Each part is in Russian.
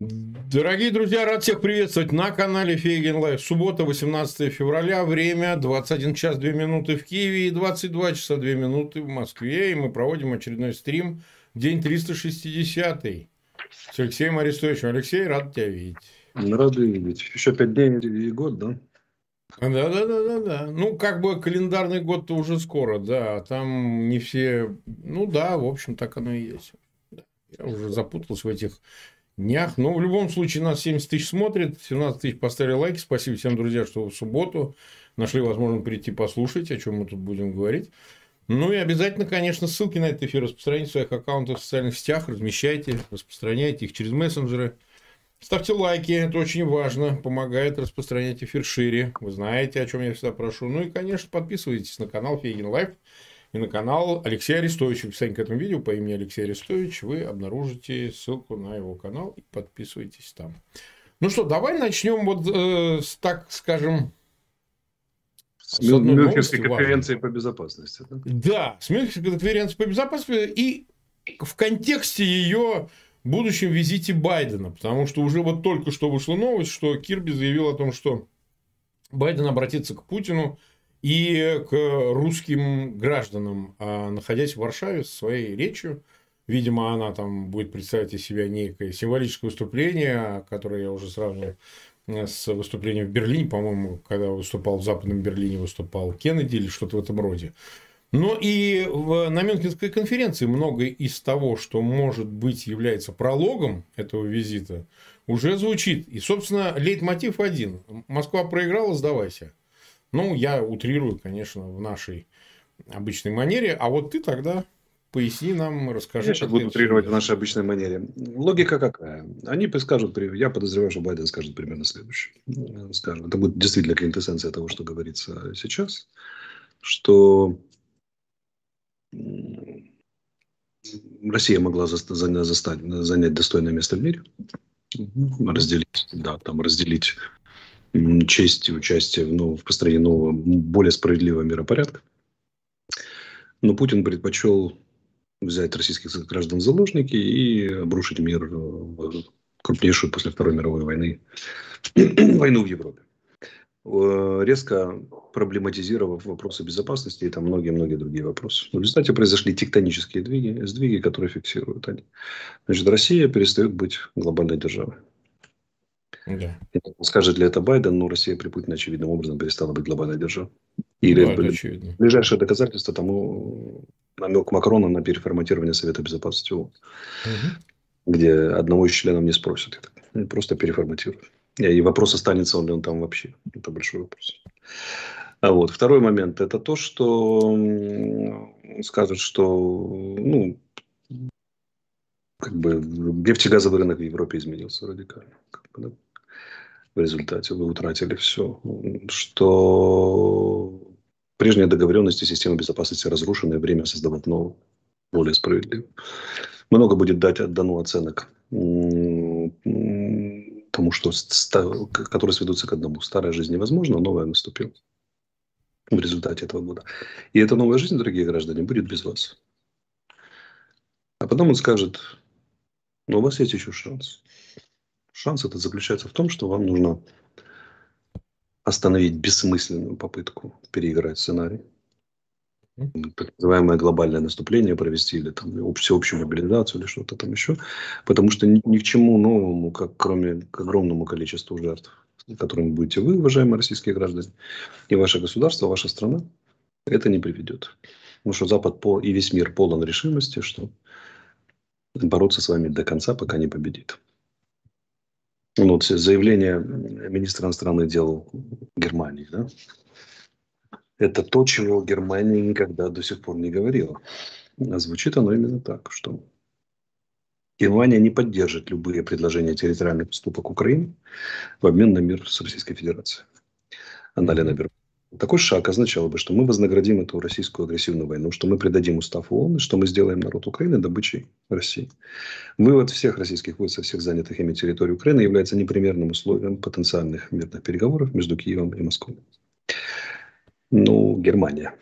Дорогие друзья, рад всех приветствовать на канале Фейгин Live. Суббота, 18 февраля, время 21 час 2 минуты в Киеве и 22 часа 2 минуты в Москве. И мы проводим очередной стрим, день 360 с Алексеем Арестовичем. Алексей, рад тебя видеть. Рады видеть. Еще пять дней и год, да? Да, да, да, да, да. Ну, как бы календарный год-то уже скоро, да. Там не все. Ну да, в общем, так оно и есть. Я уже запутался в этих днях. Но в любом случае нас 70 тысяч смотрит, 17 тысяч поставили лайки. Спасибо всем, друзья, что в субботу нашли возможность прийти послушать, о чем мы тут будем говорить. Ну и обязательно, конечно, ссылки на этот эфир распространите в своих аккаунтах в социальных сетях, размещайте, распространяйте их через мессенджеры. Ставьте лайки, это очень важно, помогает распространять эфир шире. Вы знаете, о чем я всегда прошу. Ну и, конечно, подписывайтесь на канал Фейгин Live и на канал Алексея Арестовича. В описании к этому видео по имени Алексей Арестович вы обнаружите ссылку на его канал и подписывайтесь там. Ну что, давай начнем вот э, с, так скажем, с, Мюнхенской конференции по безопасности. Да, да с Мюнхенской конференции по безопасности и в контексте ее будущем визите Байдена, потому что уже вот только что вышла новость, что Кирби заявил о том, что Байден обратится к Путину и к русским гражданам, а, находясь в Варшаве со своей речью. Видимо, она там будет представить из себя некое символическое выступление, которое я уже сравнил э, с выступлением в Берлине, по-моему, когда выступал в Западном Берлине, выступал Кеннеди или что-то в этом роде. Но и в, на Мюнхенской конференции многое из того, что, может быть, является прологом этого визита, уже звучит. И, собственно, лейтмотив один. Москва проиграла, сдавайся. Ну, я утрирую, конечно, в нашей обычной манере. А вот ты тогда поясни нам, расскажи. Я сейчас буду утрировать в нашей обычной манере. Логика какая? Они скажут, я подозреваю, что Байден скажет примерно следующее. Скажем, это будет действительно квинтэссенция того, что говорится сейчас, что Россия могла застать, занять достойное место в мире, разделить, да, там разделить честь и участие в, ну, в построении нового, более справедливого миропорядка. Но Путин предпочел взять российских граждан в заложники и обрушить мир в крупнейшую после Второй мировой войны войну в Европе. Э, резко проблематизировав вопросы безопасности и там многие-многие другие вопросы. В результате произошли тектонические сдвиги, сдвиги, которые фиксируют они. Значит, Россия перестает быть глобальной державой. Да. Скажет ли это Байден, но Россия при Путине очевидным образом перестала быть глобальной державой. Или да, это ближайшее доказательство тому намек Макрона на переформатирование Совета Безопасности ООН, угу. где одного из членов не спросят, просто переформатируют. И вопрос, останется он ли он там вообще. Это большой вопрос. А вот. Второй момент – это то, что скажут, что ну, как бы нефтегазовый рынок в Европе изменился радикально. Как бы, да? В результате вы утратили все. Что прежние договоренности системы безопасности разрушены, время создавать новую, более справедливую. Много будет дать отдано оценок тому, что, которые сведутся к одному. Старая жизнь невозможна, новая наступила в результате этого года. И эта новая жизнь, дорогие граждане, будет без вас. А потом он скажет, но у вас есть еще шанс. Шанс этот заключается в том, что вам нужно остановить бессмысленную попытку переиграть сценарий так называемое глобальное наступление провести или там всеобщую мобилизацию или что-то там еще. Потому что ни, ни к чему новому, как кроме к огромному количеству жертв, которыми будете вы, уважаемые российские граждане, и ваше государство, ваша страна, это не приведет. Потому что Запад по, и весь мир полон решимости, что бороться с вами до конца, пока не победит. Ну, вот заявление министра иностранных дел Германии, да, это то, чего Германия никогда до сих пор не говорила. А звучит оно именно так, что Германия не поддержит любые предложения территориальных поступок Украины в обмен на мир с Российской Федерацией. Анна-Лена Бербак. Такой шаг означал бы, что мы вознаградим эту российскую агрессивную войну, что мы предадим устав ООН, что мы сделаем народ Украины добычей России. Вывод всех российских войск со всех занятых ими территорий Украины является непримерным условием потенциальных мирных переговоров между Киевом и Москвой. Ну, Германия.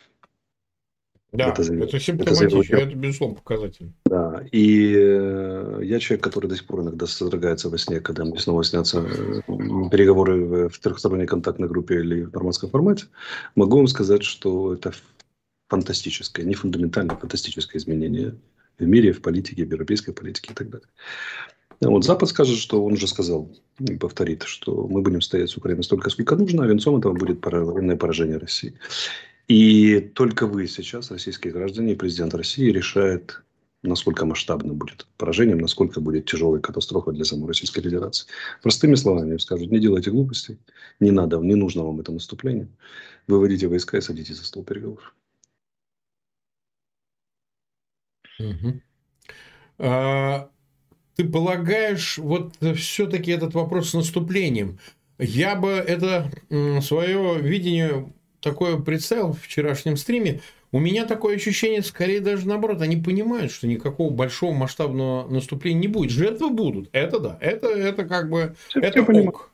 Да, это, это симптоматично, это, это безусловно показатель. Да, и э, я человек, который до сих пор иногда содрогается во сне, когда мне снова снятся э, переговоры в трехсторонней контактной группе или в нормандском формате, могу вам сказать, что это фантастическое, не фундаментальное, фантастическое изменение в мире, в политике, в европейской политике и так далее. Вот Запад скажет, что он уже сказал и повторит, что мы будем стоять с Украиной столько, сколько нужно, а венцом этого будет военное поражение России. И только вы сейчас, российские граждане и президент России, решает, насколько масштабно будет поражением, насколько будет тяжелая катастрофа для самой Российской Федерации. Простыми словами скажут, не делайте глупостей, не надо, не нужно вам это наступление. Выводите войска и садитесь за стол переговоров. А, ты полагаешь, вот все-таки этот вопрос с наступлением, я бы это свое видение такое представил в вчерашнем стриме, у меня такое ощущение, скорее даже наоборот, они понимают, что никакого большого масштабного наступления не будет. Жертвы будут, это да, это, это как бы, Все это ок.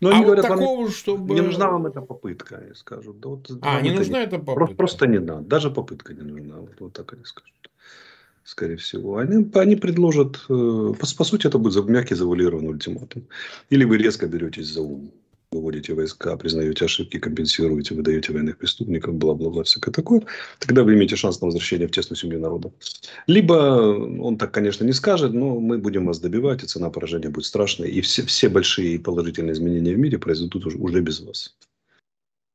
Но а вот говорят, такого, вам, чтобы... Не нужна вам эта попытка, они скажут. Да, вот, а, не нужна эта попытка? Просто, просто не надо, даже попытка не нужна, вот, вот так они скажут. Скорее всего. Они, они предложат, э, по, по сути, это будет мягкий завуалированный ультиматум. Или вы резко беретесь за ум выводите войска, признаете ошибки, компенсируете, выдаете военных преступников, бла-бла-бла, всякое такое, тогда вы имеете шанс на возвращение в тесную семью народа. Либо он так, конечно, не скажет, но мы будем вас добивать, и цена поражения будет страшной, и все, все большие положительные изменения в мире произойдут уже, уже без вас.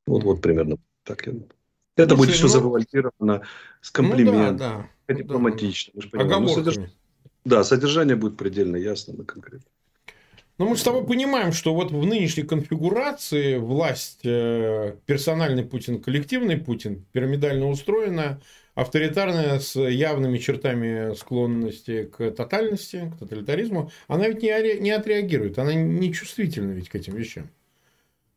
Вот, вот примерно так я думаю. Это будет все ну, завуалировано с комплиментом, ну, да, да, дипломатично. Да. Содержание, да, содержание будет предельно ясным и конкретным. Но мы с тобой понимаем, что вот в нынешней конфигурации власть э, персональный Путин, коллективный Путин, пирамидально устроена, авторитарная, с явными чертами склонности к тотальности, к тоталитаризму, она ведь не, не отреагирует, она не чувствительна ведь к этим вещам.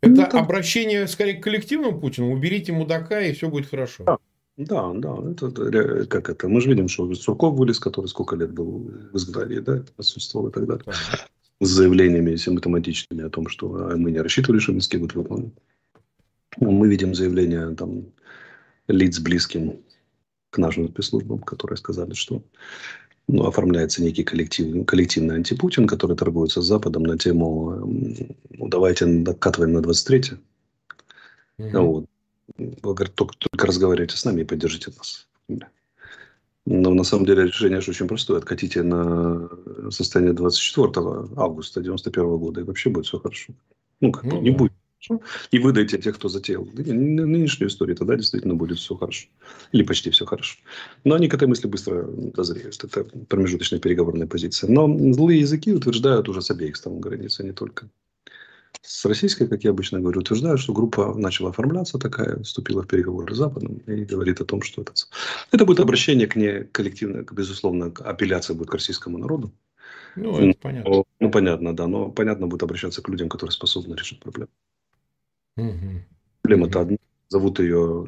Это ну, обращение скорее к коллективному Путину, уберите мудака, и все будет хорошо. Да. Да, да, это как это. Мы же видим, что Сурков вылез, который сколько лет был в изгнании, да, отсутствовал и так далее. Да с заявлениями симптоматичными о том, что мы не рассчитывали, что Минский будет выполнен. Ну, мы видим заявления там, лиц близким к нашим спецслужбам, которые сказали, что ну, оформляется некий коллектив, коллективный антипутин, который торгуется с Западом на тему ну, давайте накатываем на 23 mm-hmm. вот. только, только разговаривайте с нами и поддержите нас. Но на самом деле решение же очень простое. Откатите на состояние 24 августа 91 года, и вообще будет все хорошо. Ну, как ну, не да. будет хорошо. И выдайте тех, кто затеял нынешнюю историю, тогда действительно будет все хорошо. Или почти все хорошо. Но они к этой мысли быстро дозреют. Это промежуточная переговорная позиция. Но злые языки утверждают уже с обеих сторон границы, не только с российской, как я обычно говорю, утверждаю, что группа начала оформляться такая, вступила в переговоры с Западом и говорит о том, что это, это будет обращение к не коллективно, безусловно, апелляция будет к российскому народу. Ну, это понятно. Но, ну, понятно, да, но понятно будет обращаться к людям, которые способны решить проблему. Угу. Проблема-то одна. Зовут ее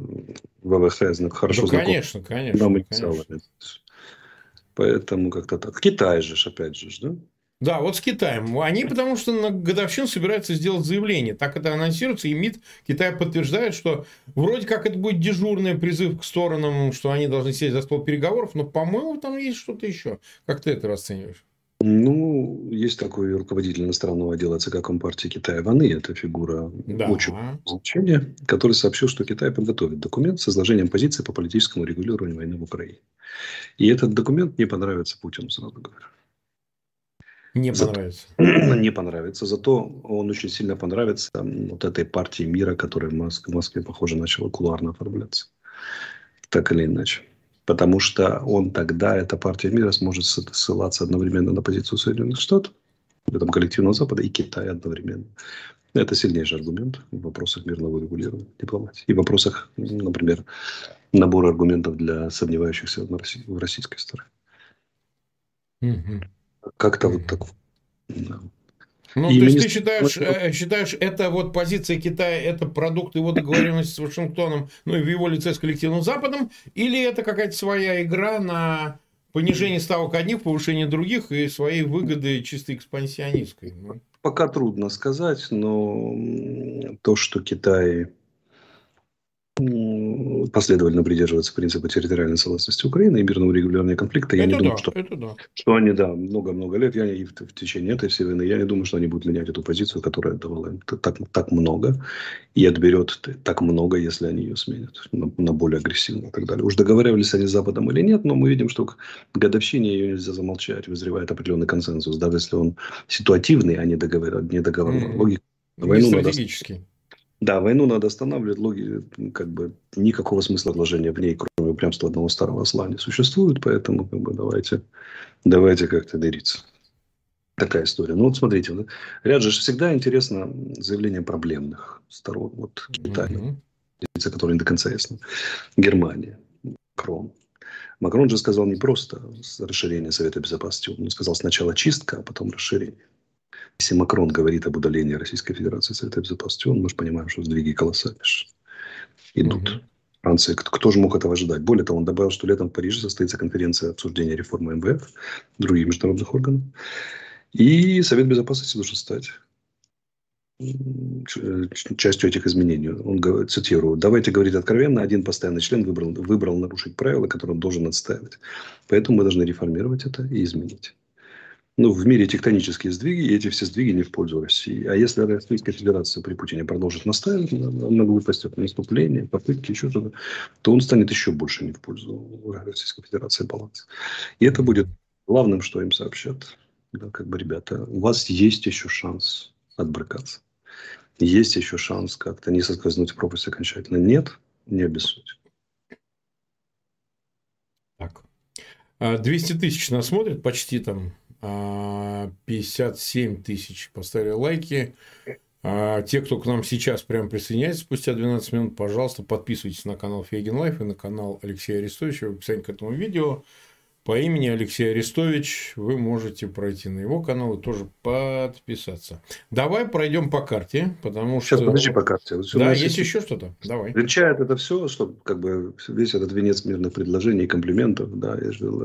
ВВХ, хорошо ну, конечно, знаком. конечно, конечно. Поэтому как-то так. Китай же, опять же, да? Да, вот с Китаем. Они потому что на годовщину собираются сделать заявление. Так это анонсируется, и МИД Китая подтверждает, что вроде как это будет дежурный призыв к сторонам, что они должны сесть за стол переговоров, но, по-моему, там есть что-то еще. Как ты это расцениваешь? Ну, есть такой руководитель иностранного отдела ЦК Компартии Китая Ваны, это фигура да. очень значения, который сообщил, что Китай подготовит документ с изложением позиции по политическому регулированию войны в Украине. И этот документ не понравится Путину, сразу говорю. Не понравится. Зато, не понравится. Зато он очень сильно понравится вот этой партии мира, которая в Москве, в Москве похоже, начала кулуарно оформляться. Так или иначе. Потому что он тогда, эта партия мира, сможет ссылаться одновременно на позицию Соединенных Штатов, этом коллективного Запада и Китая одновременно. Это сильнейший аргумент в вопросах мирного регулирования дипломатии. И в вопросах, например, набора аргументов для сомневающихся в российской стороне. Угу. Как-то вот так. Ну, и то есть, ты считаешь, э, считаешь, это вот позиция Китая, это продукт его договоренности с Вашингтоном, ну и в его лице с коллективным Западом, или это какая-то своя игра на понижение ставок одних, повышение других и своей выгоды чисто экспансионистской? Ну. Пока трудно сказать, но то, что Китай последовательно придерживаться принципа территориальной целостности Украины и мирного регулирования конфликта. Я это не да, думаю, что, да. что они, да, много-много лет, я и в, в течение этой всей войны, я не думаю, что они будут менять эту позицию, которая давала им так, так много и отберет так много, если они ее сменят на, на более агрессивную и так далее. Уж договаривались они с Западом или нет, но мы видим, что к годовщине ее нельзя замолчать, вызревает определенный консенсус, даже если он ситуативный, а не, договор, не договорной. Mm-hmm. Логика. Войну надо да, войну надо останавливать, логи, как бы никакого смысла вложения в ней, кроме упрямства одного старого осла, не существует, поэтому как бы, давайте, давайте как-то дериться. Такая история. Ну вот смотрите, да, ряд же всегда интересно заявление проблемных сторон. Вот Италия, mm-hmm. которая не до конца ясна. Германия, Макрон. Макрон же сказал не просто расширение Совета Безопасности, он сказал сначала чистка, а потом расширение. Если Макрон говорит об удалении Российской Федерации Совета Безопасности, он, мы же понимаем, что сдвиги колоссальные идут. Угу. Франция, кто, кто же мог этого ожидать? Более того, он добавил, что летом в Париже состоится конференция обсуждения реформы МВФ, других международных органов. И Совет Безопасности должен стать частью этих изменений. Он говорит, цитирую, давайте говорить откровенно, один постоянный член выбрал, выбрал нарушить правила, которые он должен отстаивать. Поэтому мы должны реформировать это и изменить ну, в мире тектонические сдвиги, и эти все сдвиги не в пользу России. А если Российская Федерация при Путине продолжит настаивать на, на глупостях, наступления, попытки, еще что-то, то он станет еще больше не в пользу Российской Федерации баланс. И это будет главным, что им сообщат. Да, как бы, ребята, у вас есть еще шанс отбрыкаться. Есть еще шанс как-то не соскользнуть в пропасть окончательно. Нет, не обессудь. Так. 200 а, тысяч нас смотрят, почти там 57 а, тысяч поставили лайки. А те, кто к нам сейчас прям присоединяется спустя 12 минут, пожалуйста, подписывайтесь на канал Фейгин Live и на канал Алексея Арестовича в описании к этому видео. По имени Алексей Арестович вы можете пройти на его канал и тоже подписаться. Давай пройдем по карте, потому Сейчас, что... подожди по карте. Вот да, есть еще что-то? Давай. Венчает это все, что как бы весь этот венец мирных предложений и комплиментов, да, я ждал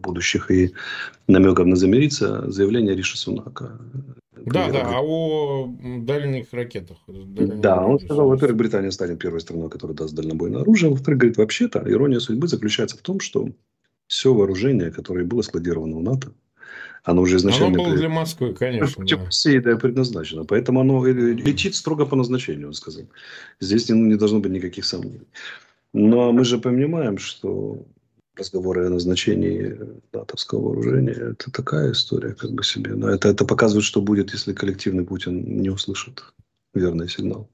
будущих и намеков на замириться, заявление Риши Сунака. Да, да, а о дальних ракетах. Дальних да, он сказал, во-первых, Британия станет первой страной, которая даст дальнобойное оружие. Во-вторых, говорит, вообще-то ирония судьбы заключается в том, что все вооружение, которое было складировано у НАТО, оно уже изначально... Оно было для Москвы, конечно. Да. Всей да, предназначено. Поэтому оно летит строго по назначению, он сказал. Здесь не, не должно быть никаких сомнений. Но мы же понимаем, что разговоры о назначении натовского вооружения – это такая история как бы себе. Но это, это показывает, что будет, если коллективный Путин не услышит верный сигнал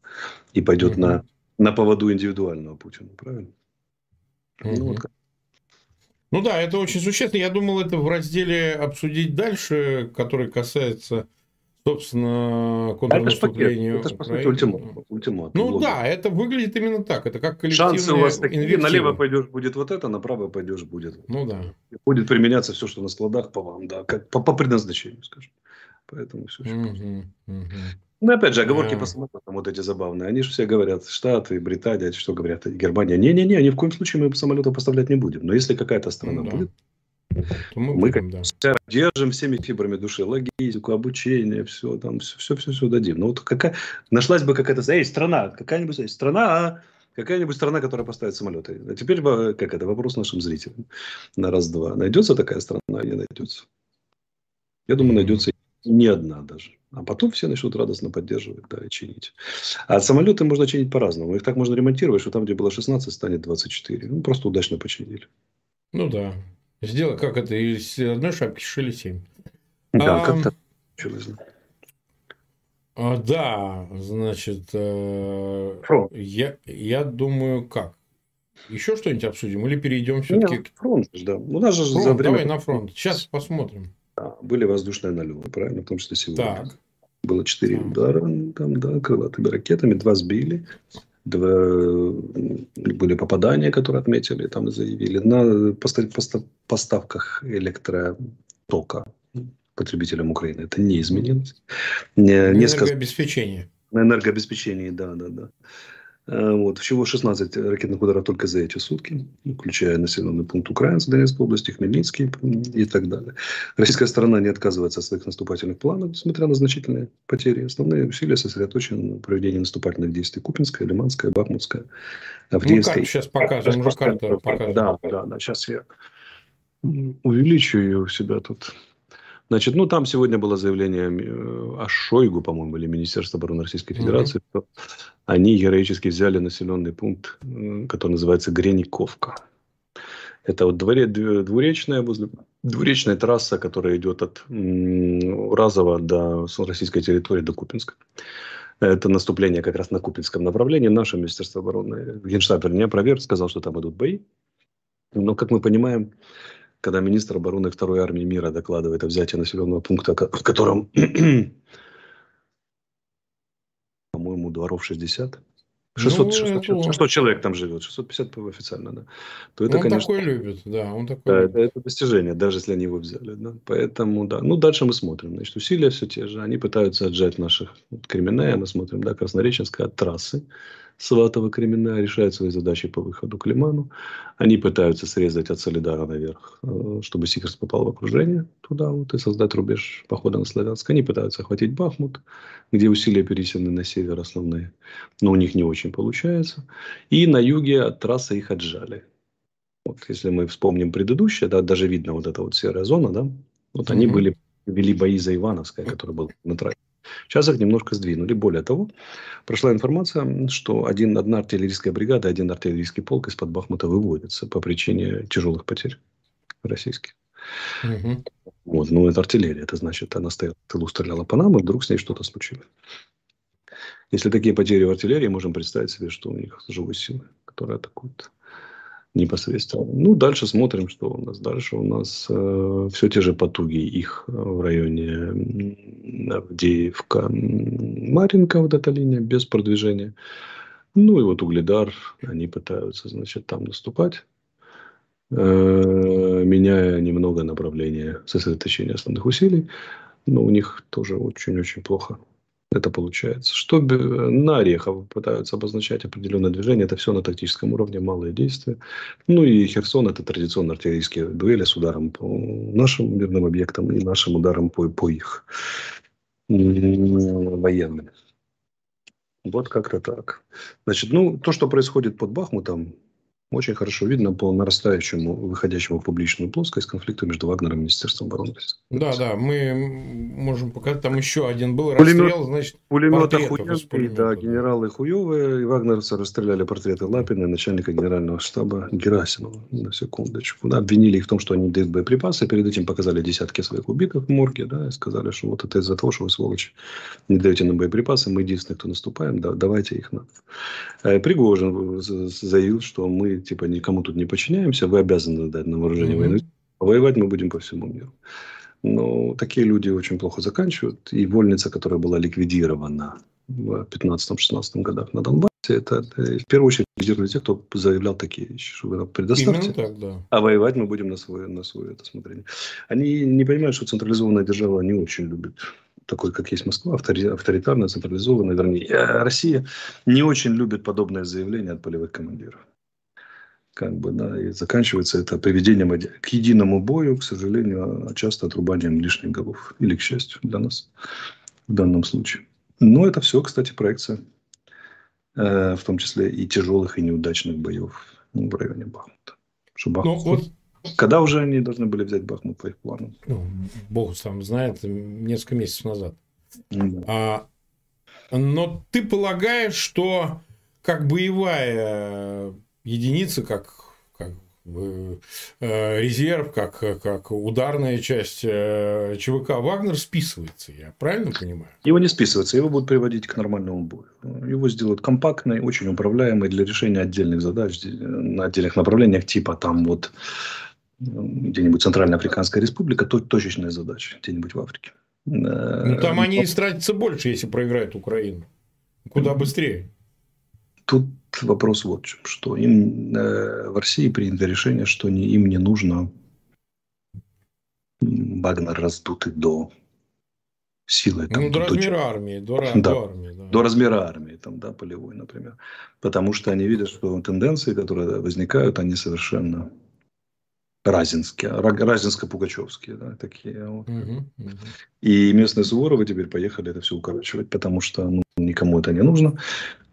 и пойдет на, на поводу индивидуального Путина. Правильно? Ну, вот ну да, это очень существенно. Я думал, это в разделе обсудить дальше, который касается, собственно, контрнаступления. Это же, по сути, ультиматум. ультиматум ну логика. да, это выглядит именно так. Это как коллективная Шансы у вас такие. Налево пойдешь, будет вот это, направо пойдешь, будет. Ну да. Будет применяться все, что на складах по вам, да, как по, по предназначению, скажем. Поэтому все. Угу, угу. Ну, опять же, оговорки по самолетам вот эти забавные. Они же все говорят, Штаты, Британия, что говорят, Германия. Не-не-не, ни в коем случае мы самолеты поставлять не будем. Но если какая-то страна ну, да. будет, то мы, мы будем, да. держим всеми фибрами души, логистику, обучение, все там, все, все, все, все дадим. Но вот какая, нашлась бы какая-то, эй, страна, какая-нибудь страна, какая-нибудь страна, которая поставит самолеты. А теперь, как это, вопрос нашим зрителям на раз-два. Найдется такая страна, не найдется? Я думаю, найдется не одна даже. А потом все начнут радостно поддерживать, да, и чинить. А самолеты можно чинить по-разному. Их так можно ремонтировать, что там, где было 16, станет 24. Ну, просто удачно починили. Ну, да. Сделай, как это, из одной шапки шили 7. Да, а, как-то а, Да, значит, э. Я, я думаю, как? Еще что-нибудь обсудим? Или перейдем все-таки к... Фронт, да. У нас же фронт, за время... Давай на фронт. Сейчас посмотрим. Да, были воздушные налеты, правильно, в том числе сегодня. Так. Было четыре удара, там, да, крылатыми ракетами, два сбили, были попадания, которые отметили, там заявили. На поставках электротока потребителям Украины это не изменилось. Не, Энергообеспечение. На энергообеспечении, да, да, да. Э, вот, всего 16 ракетных ударов только за эти сутки, включая населенный пункт Украинска, Донецкой области, Хмельницкий и так далее. Российская сторона не отказывается от своих наступательных планов, несмотря на значительные потери. Основные усилия сосредоточены на проведении наступательных действий Купинская, Лиманская, Бахмутская, Авдеевская. Ну, сейчас показываем, уже карта показывает. Да, да, да, сейчас я увеличу ее у себя тут. Значит, ну там сегодня было заявление э, о Шойгу, по-моему, или Министерства обороны Российской Федерации, mm-hmm. что они героически взяли населенный пункт, который называется Грениковка. Это вот дворе, двуречная, возле, двуречная трасса, которая идет от Разова до российской территории, до Купинска. Это наступление как раз на Купинском направлении. Наше Министерство обороны, Генштаб, вернее, проверк, сказал, что там идут бои. Но, как мы понимаем, когда министр обороны Второй армии мира докладывает о взятии населенного пункта, в котором, по-моему, дворов 60, 600, ну, 600, 600, 600 человек там живет, 650 официально, да. То это, он конечно, такой любит, да, он такой да, любит. Это, это достижение, даже если они его взяли, да. Поэтому, да. Ну, дальше мы смотрим, значит, усилия все те же. Они пытаются отжать наших вот, Кременная, мы смотрим, да, Краснореченская от трассы. Сватово-Кременная решают свои задачи по выходу к Лиману. Они пытаются срезать от Солидара наверх, э, чтобы Северск попал в окружение туда вот, и создать рубеж похода на Славянск. Они пытаются охватить Бахмут, где усилия перенесены на север основные, но у них не очень получается. И на юге трасса их отжали. Вот, если мы вспомним предыдущее, да, даже видно вот эта вот серая зона, да, вот mm-hmm. они были, вели бои за Ивановское, который был на трассе. Сейчас их немножко сдвинули. Более того, прошла информация, что один, одна артиллерийская бригада, один артиллерийский полк из-под Бахмута выводится по причине тяжелых потерь российских. Угу. Вот, ну, это артиллерия. Это значит, она стояла тылу, стреляла по нам, и вдруг с ней что-то случилось. Если такие потери в артиллерии, можем представить себе, что у них живые силы, которые атакуют непосредственно. Ну, дальше смотрим, что у нас. Дальше у нас э, все те же потуги их в районе Авдеевка, Маринка, вот эта линия, без продвижения. Ну, и вот Угледар, они пытаются, значит, там наступать, э, меняя немного направление сосредоточения основных усилий. Но у них тоже очень-очень плохо это получается. Что на орехов пытаются обозначать определенное движение, это все на тактическом уровне, малые действия. Ну и Херсон это традиционно артиллерийские дуэли с ударом по нашим мирным объектам и нашим ударом по, по их военным. Вот как-то так. Значит, ну, то, что происходит под Бахмутом, очень хорошо видно по нарастающему, выходящему в публичную плоскость конфликту между Вагнером и Министерством обороны. Да, да, мы можем показать, там еще один был расстрел, Пулемет, значит, пулемета хуевый, да, генералы хуевые, и вагнеровцы расстреляли портреты Лапина, начальника генерального штаба Герасимова, на секундочку. Да, обвинили их в том, что они дают боеприпасы, перед этим показали десятки своих убитых в морге, да, и сказали, что вот это из-за того, что вы, сволочи, не даете нам боеприпасы, мы единственные, кто наступаем, да, давайте их нам. Э, Пригожин заявил, что мы типа никому тут не подчиняемся, вы обязаны дать на вооружение mm-hmm. войны. Воевать мы будем по всему миру. Но такие люди очень плохо заканчивают. И вольница, которая была ликвидирована в 15-16 годах на Донбассе, это, это в первую очередь ликвидировали те, кто заявлял такие вещи, что вы нам предоставьте, так, да. а воевать мы будем на свое, на свое это смотрение. Они не понимают, что централизованная держава не очень любит такой, как есть Москва, авторитарная, централизованная, вернее, Россия не очень любит подобное заявление от полевых командиров как бы, да, и заканчивается это приведением к единому бою, к сожалению, а часто отрубанием лишних голов. Или к счастью для нас в данном случае. Но это все, кстати, проекция, э, в том числе и тяжелых, и неудачных боев в районе Бахмута. Что ну, Бахмут, ну, вот... Когда уже они должны были взять Бахмут по их планам? Ну, Бог сам знает, несколько месяцев назад. Mm-hmm. А, но ты полагаешь, что как боевая единицы, как, как э, резерв, как, как ударная часть э, ЧВК Вагнер списывается, я правильно понимаю? Его не списывается, его будут приводить к нормальному бою. Его сделают компактной, очень управляемой для решения отдельных задач на отдельных направлениях, типа там вот где-нибудь Центральная Африканская Республика, то точечная задача где-нибудь в Африке. Ну, там они истратятся больше, если проиграют Украину. Куда быстрее. Тут вопрос вот в чем, что им э, в России принято решение, что не, им не нужно Вагнер раздутый до силой. Там, ну, до, до размера до, армии, до, да, до армии. Да. До размера армии, там, да, полевой, например. Потому что они видят, что тенденции, которые возникают, они совершенно разинские, разинско-пугачевские, да, такие вот. Угу, угу. И местные Суворовы теперь поехали это все укорачивать, потому что ну, никому это не нужно.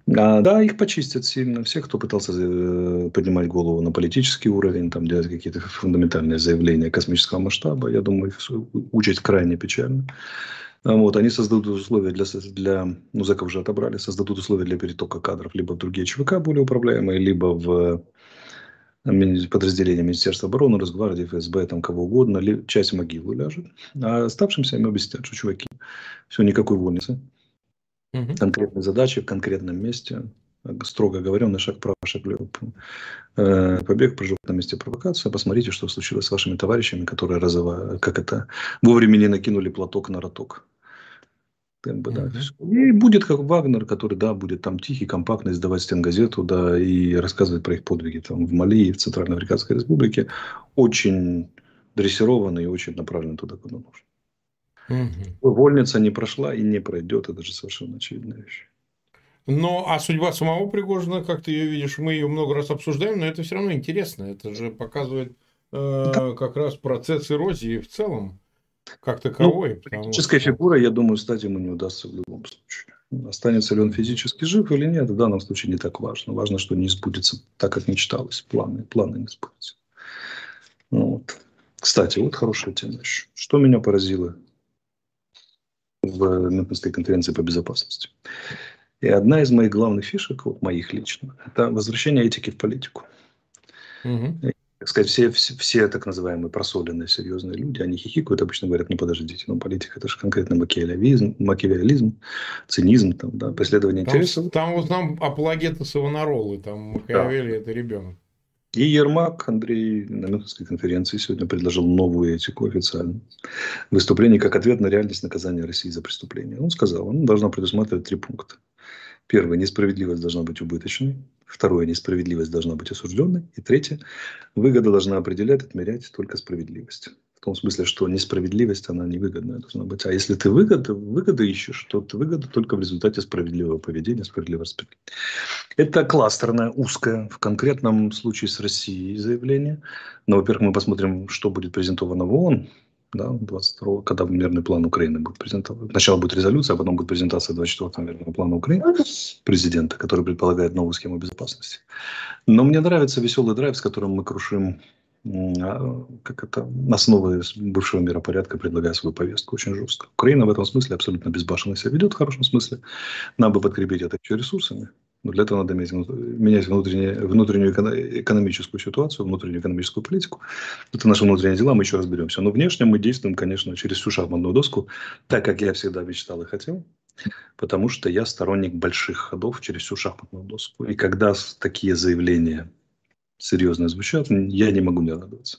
А, да, их почистят сильно. Все, кто пытался э, поднимать голову на политический уровень, там делать какие-то фундаментальные заявления космического масштаба, я думаю, их участь крайне печально. А вот, они создадут условия для, для, ну, зэков уже отобрали, создадут условия для перетока кадров либо в другие ЧВК более управляемые, либо в подразделения Министерства обороны, Росгвардии, ФСБ, там кого угодно, часть могилы ляжет. А оставшимся им объяснят, что, чуваки, все, никакой вольницы. Угу. Конкретные задачи в конкретном месте. Строго говоря, на шаг прав, шаг влево. Э, побег, прыжок на месте провокации. Посмотрите, что случилось с вашими товарищами, которые разова... как это, вовремя не накинули платок на роток. Как бы, да, И будет как Вагнер, который, да, будет там тихий, компактный, издавать стенгазету, да, и рассказывать про их подвиги там в Мали и в Центральноафриканской Республике. Очень дрессированный и очень направлен туда, куда нужно. Угу. Вольница не прошла и не пройдет, это же совершенно очевидная вещь. Но а судьба самого Пригожина, как ты ее видишь, мы ее много раз обсуждаем, но это все равно интересно. Это же показывает э, да. как раз процесс эрозии в целом, как таковой. Ну, политическая что... фигура, я думаю, стать ему не удастся в любом случае. Останется ли он физически жив или нет, в данном случае не так важно. Важно, что не сбудется так, как мечталось. Планы, планы не сбудутся. Ну вот. Кстати, вот хорошая тема еще. Что меня поразило в Мюнхенской конференции по безопасности. И одна из моих главных фишек, вот моих лично, это возвращение этики в политику. Угу. И, так сказать, все, все, все так называемые просоленные серьезные люди, они хихикают, обычно говорят, ну подождите, ну политика это же конкретно макиавелизм, макиавелизм цинизм, там, да, преследование там, интересов. Там вот нам апологеты Савонаролы, там Макиавелли да. это ребенок. И Ермак Андрей на Мюнхенской конференции сегодня предложил новую этику официально. Выступление как ответ на реальность наказания России за преступление. Он сказал, он должна предусматривать три пункта. Первое, несправедливость должна быть убыточной. Второе, несправедливость должна быть осужденной. И третье, выгода должна определять, отмерять только справедливость. В том смысле, что несправедливость, она невыгодная должна быть. А если ты выгоды, выгоды ищешь, то ты выгода только в результате справедливого поведения, справедливого распределения. Это кластерное, узкое, в конкретном случае с Россией заявление. Но, во-первых, мы посмотрим, что будет презентовано в ООН, да, 22 когда мирный план Украины будет презентован. Сначала будет резолюция, а потом будет презентация 24-го мирного плана Украины президента, который предполагает новую схему безопасности. Но мне нравится веселый драйв, с которым мы крушим как это, основы бывшего миропорядка, предлагая свою повестку очень жестко. Украина в этом смысле абсолютно безбашенно себя ведет, в хорошем смысле. Нам бы подкрепить это еще ресурсами. Но для этого надо иметь, менять внутреннюю, внутреннюю экономическую ситуацию, внутреннюю экономическую политику. Это наши внутренние дела, мы еще разберемся. Но внешне мы действуем, конечно, через всю шахматную доску, так, как я всегда мечтал и хотел. Потому что я сторонник больших ходов через всю шахматную доску. И когда такие заявления серьезно звучат, я не могу не радоваться.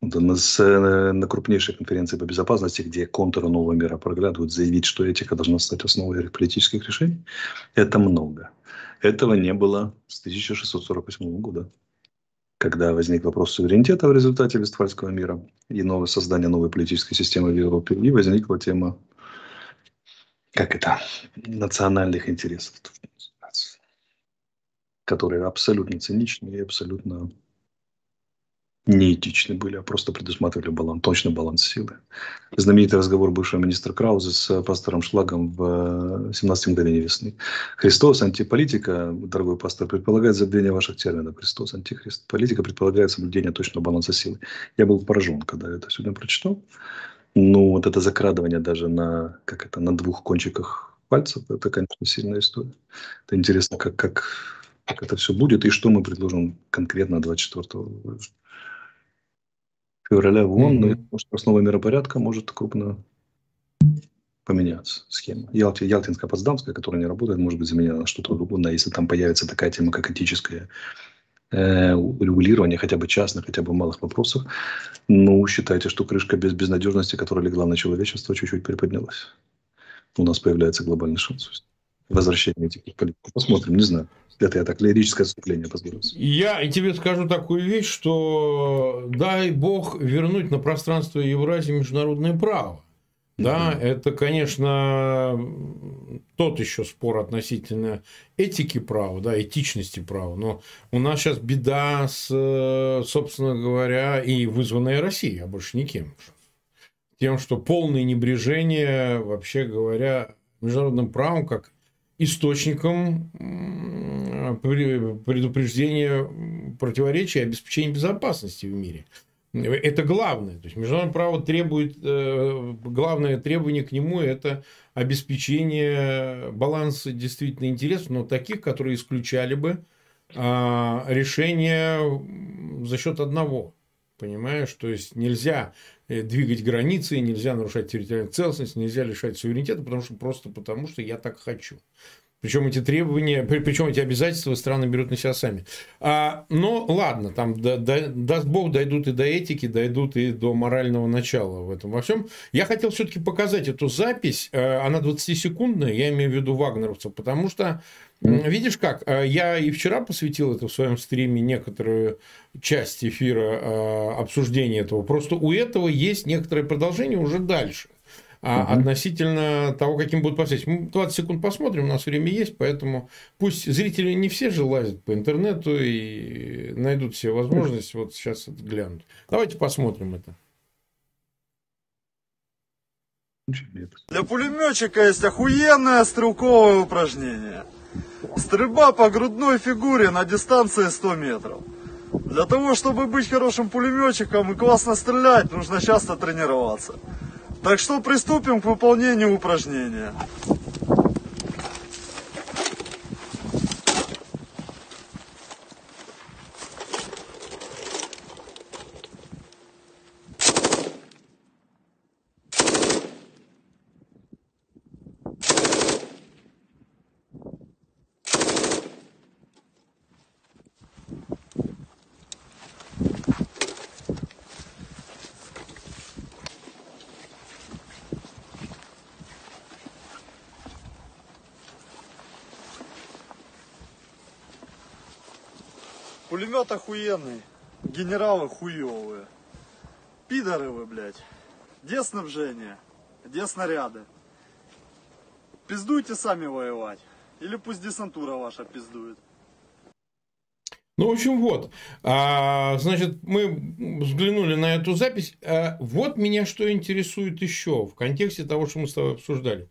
На крупнейшей конференции по безопасности, где контуры нового мира проглядывают, заявить, что этика должна стать основой политических решений, это много. Этого не было с 1648 года, когда возник вопрос суверенитета в результате Вестфальского мира и новое создание новой политической системы в Европе, и возникла тема, как это, национальных интересов которые абсолютно циничны и абсолютно неэтичны были, а просто предусматривали баланс, точный баланс силы. Знаменитый разговор бывшего министра Крауза с пастором Шлагом в 17 мгновений весны. Христос, антиполитика, дорогой пастор, предполагает забвение ваших терминов. Христос, антихрист. Политика предполагает соблюдение точного баланса силы. Я был поражен, когда это сегодня прочитал. Ну, вот это закрадывание даже на, как это, на двух кончиках пальцев, это, конечно, сильная история. Это интересно, как, как как это все будет и что мы предложим конкретно 24 февраля в ООН. Mm-hmm. Но может, основа миропорядка может крупно поменяться схема. Ялти, Ялтинская, Потсдамская, которая не работает, может быть заменена на что-то другое, если там появится такая тема, как этическое э, регулирование хотя бы частных, хотя бы малых вопросов. Ну, считайте, что крышка без безнадежности, которая легла на человечество, чуть-чуть приподнялась. У нас появляется глобальный шанс возвращения этих политик. Посмотрим, не знаю. Это я так лирическое отступление позволил. Я тебе скажу такую вещь, что дай бог вернуть на пространство Евразии международное право. Да, mm это, конечно, тот еще спор относительно этики права, да, этичности права. Но у нас сейчас беда с, собственно говоря, и вызванная Россией, а больше никем. Тем, что полное небрежение, вообще говоря, международным правом как источником предупреждения противоречия и обеспечения безопасности в мире. Это главное. То есть международное право требует, э, главное требование к нему это обеспечение баланса действительно интересов, но таких, которые исключали бы а, решение за счет одного. Понимаешь? То есть нельзя э, двигать границы, нельзя нарушать территориальную целостность, нельзя лишать суверенитета, потому что просто потому, что я так хочу. Причем эти требования, причем эти обязательства страны берут на себя сами. А, но ладно, там да, да, даст Бог дойдут и до этики, дойдут и до морального начала в этом во всем. Я хотел все-таки показать эту запись, э, она 20-секундная, я имею в виду вагнеровцев, потому что Видишь как, э, я и вчера посвятил это в своем стриме некоторую часть эфира э, обсуждения этого. Просто у этого есть некоторое продолжение уже дальше а угу. относительно того, каким будут последствия. Мы 20 секунд посмотрим, у нас время есть, поэтому пусть зрители не все же лазят по интернету и найдут все возможности вот сейчас это глянуть. Давайте посмотрим это. Для пулеметчика есть охуенное стрелковое упражнение. Стрельба по грудной фигуре на дистанции 100 метров. Для того, чтобы быть хорошим пулеметчиком и классно стрелять, нужно часто тренироваться. Так что приступим к выполнению упражнения. Пулемет охуенный. Генералы хуевые. Пидоры вы, блядь. Где снабжение? Где снаряды? Пиздуйте сами воевать. Или пусть десантура ваша пиздует. Ну, в общем, вот. А, значит, мы взглянули на эту запись. А, вот меня что интересует еще в контексте того, что мы с тобой обсуждали.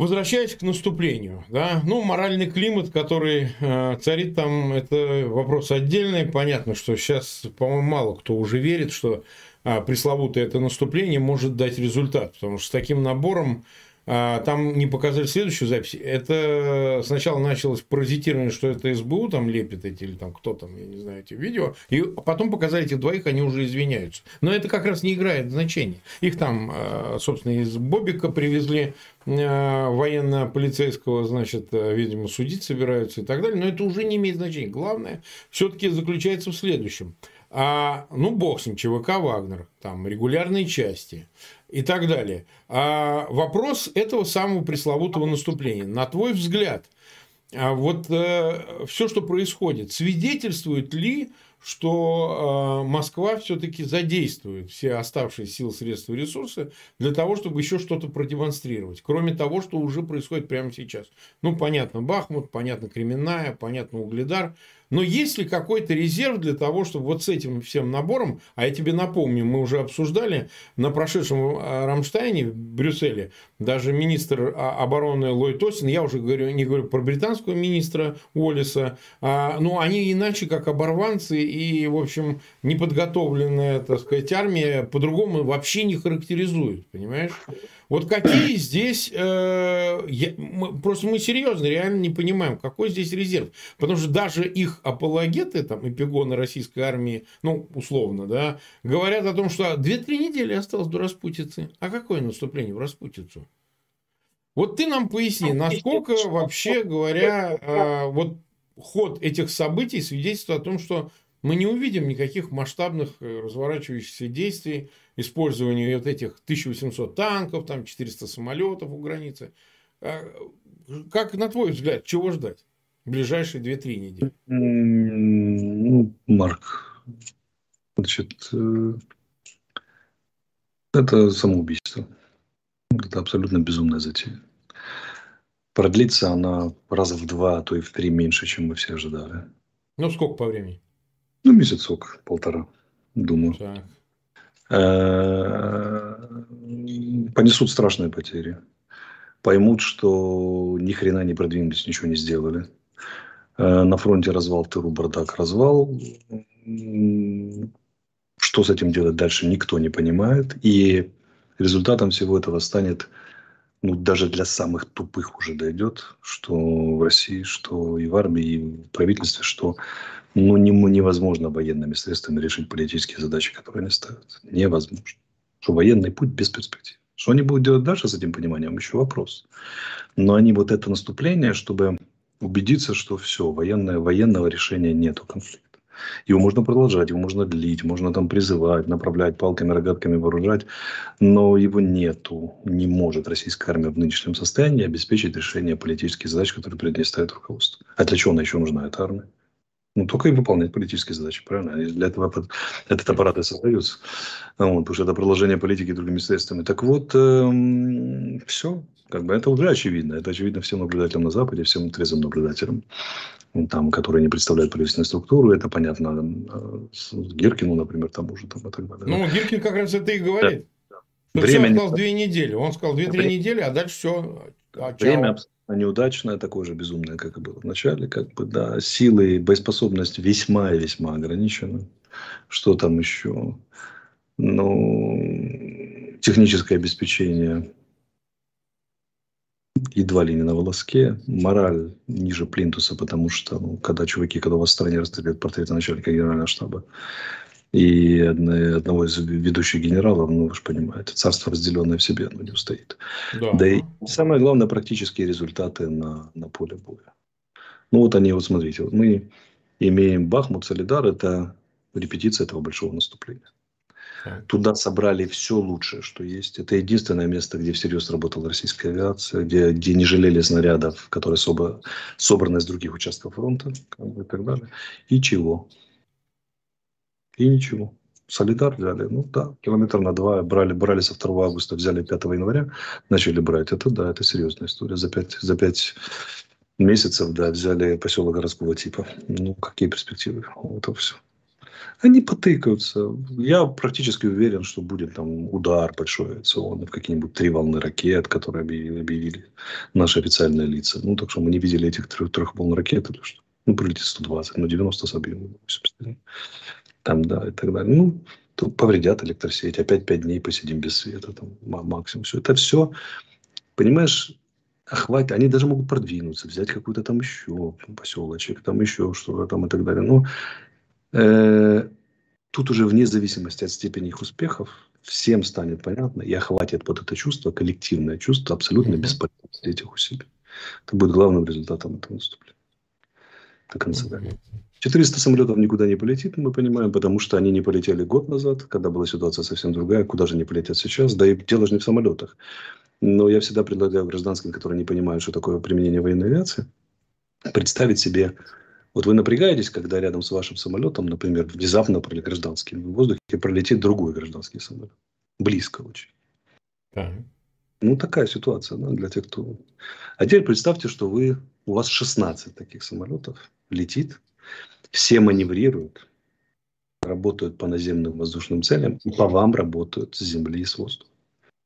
Возвращаясь к наступлению, да, ну, моральный климат, который э, царит там, это вопрос отдельный. Понятно, что сейчас, по-моему, мало кто уже верит, что э, пресловутое это наступление может дать результат, потому что с таким набором там не показали следующую запись. Это сначала началось паразитирование, что это СБУ там лепит эти, или там кто там, я не знаю, эти видео. И потом показали этих двоих, они уже извиняются. Но это как раз не играет значения. Их там, а, собственно, из Бобика привезли а, военно-полицейского, значит, видимо, судить собираются и так далее. Но это уже не имеет значения. Главное все-таки заключается в следующем. А, ну, бог с ним, ЧВК «Вагнер», там регулярные части и так далее. А вопрос этого самого пресловутого наступления. На твой взгляд, а вот э, все, что происходит, свидетельствует ли, что э, Москва все-таки задействует все оставшиеся силы, средства и ресурсы для того, чтобы еще что-то продемонстрировать, кроме того, что уже происходит прямо сейчас. Ну, понятно, Бахмут, понятно, Кременная, понятно, Угледар – но есть ли какой-то резерв для того, чтобы вот с этим всем набором, а я тебе напомню, мы уже обсуждали на прошедшем э, Рамштайне в Брюсселе, даже министр а, обороны Ллойд Остин, я уже говорю, не говорю про британского министра Уоллиса, а, ну, они иначе как оборванцы и, в общем, неподготовленная, так сказать, армия по-другому вообще не характеризуют, понимаешь? Вот какие здесь, э, я, мы, просто мы серьезно реально не понимаем, какой здесь резерв. Потому что даже их апологеты, там, эпигоны российской армии, ну, условно, да, говорят о том, что 2-3 недели осталось до распутицы. А какое наступление в распутицу? Вот ты нам поясни, насколько вообще говоря, э, вот ход этих событий свидетельствует о том, что мы не увидим никаких масштабных э, разворачивающихся действий, использования вот этих 1800 танков, там 400 самолетов у границы. А, как, на твой взгляд, чего ждать в ближайшие 2-3 недели? Ну, Марк, значит, э, это самоубийство. Это абсолютно безумная затея. Продлится она раза в два, а то и в три меньше, чем мы все ожидали. Ну, сколько по времени? Ну, месяцок, полтора, думаю. Так. Э, понесут страшные потери. Поймут, что ни хрена не продвинулись, ничего не сделали. Э, на фронте развал, тыру, бардак, развал. Что с этим делать дальше, никто не понимает. И результатом всего этого станет ну, даже для самых тупых уже дойдет, что в России, что и в армии, и в правительстве, что ну, не, невозможно военными средствами решить политические задачи, которые они ставят. Невозможно. Что военный путь без перспектив. Что они будут делать дальше с этим пониманием, еще вопрос. Но они вот это наступление, чтобы убедиться, что все, военное, военного решения нету конфликта. Его можно продолжать, его можно длить, можно там призывать, направлять палками, рогатками вооружать, но его нету, не может российская армия в нынешнем состоянии обеспечить решение политических задач, которые перед ней ставит руководство. А для чего она еще нужна, эта армия? Ну, только и выполнять политические задачи, правильно? И для этого этот аппарат и создается. Вот, потому что это продолжение политики другими средствами. Так вот, эм, все. Как бы это уже очевидно. Это очевидно всем наблюдателям на Западе, всем трезвым наблюдателям, там, которые не представляют правительственную структуру. Это понятно э, Гиркину, например, тому же. Там, и так далее. Ну, Гиркин как раз это и говорит. Да. Время все осталось две недели. Он сказал две-три недели, а дальше все. А, Время абсолютно неудачное, такое же безумное, как и было в начале. Как бы, да, силы и боеспособность весьма и весьма ограничены. Что там еще? Ну, техническое обеспечение едва ли не на волоске. Мораль ниже плинтуса, потому что, ну, когда чуваки, когда у вас в стране расстреляют портреты начальника генерального штаба и одного из ведущих генералов, ну, вы же понимаете, царство разделенное в себе, оно не устоит. Да, да и самое главное, практические результаты на, на поле боя. Ну, вот они, вот смотрите, вот мы имеем Бахмут, Солидар, это репетиция этого большого наступления. Туда собрали все лучшее, что есть. Это единственное место, где всерьез работала российская авиация, где, где не жалели снарядов, которые собраны из других участков фронта как бы, и так далее. И чего? И ничего. Солидар взяли, ну да, километр на два, брали, брали со 2 августа, взяли 5 января, начали брать. Это да, это серьезная история. За 5, за 5 месяцев, да, взяли поселок городского типа. Ну, какие перспективы? Вот это все. Они потыкаются. Я практически уверен, что будет там удар большой авиационный какие-нибудь три волны ракет, которые объявили, объявили наши официальные лица. Ну, так что мы не видели этих трех, трех волн ракет или что. Ну, прилетит 120, ну, 90 собьем. Там, да, и так далее. Ну, то повредят электросеть. Опять пять дней посидим без света. Там, максимум. Все. Это все, понимаешь, охватит. Они даже могут продвинуться, взять какую-то там еще поселочек, там еще что-то там и так далее. Но Э, тут уже вне зависимости от степени их успехов всем станет понятно и охватит вот это чувство, коллективное чувство абсолютно mm-hmm. бесполезности этих усилий. Это будет главным результатом этого выступления. До конца mm-hmm. 400 самолетов никуда не полетит, мы понимаем, потому что они не полетели год назад, когда была ситуация совсем другая. Куда же они полетят сейчас? Да и дело же не в самолетах. Но я всегда предлагаю гражданским, которые не понимают, что такое применение военной авиации, представить себе вот вы напрягаетесь, когда рядом с вашим самолетом, например, внезапно гражданский в воздухе пролетит другой гражданский самолет. Близко очень. Ага. Ну, такая ситуация да, для тех, кто... А теперь представьте, что вы, у вас 16 таких самолетов летит, все маневрируют, работают по наземным воздушным целям, и по вам работают с земли и с воздуха.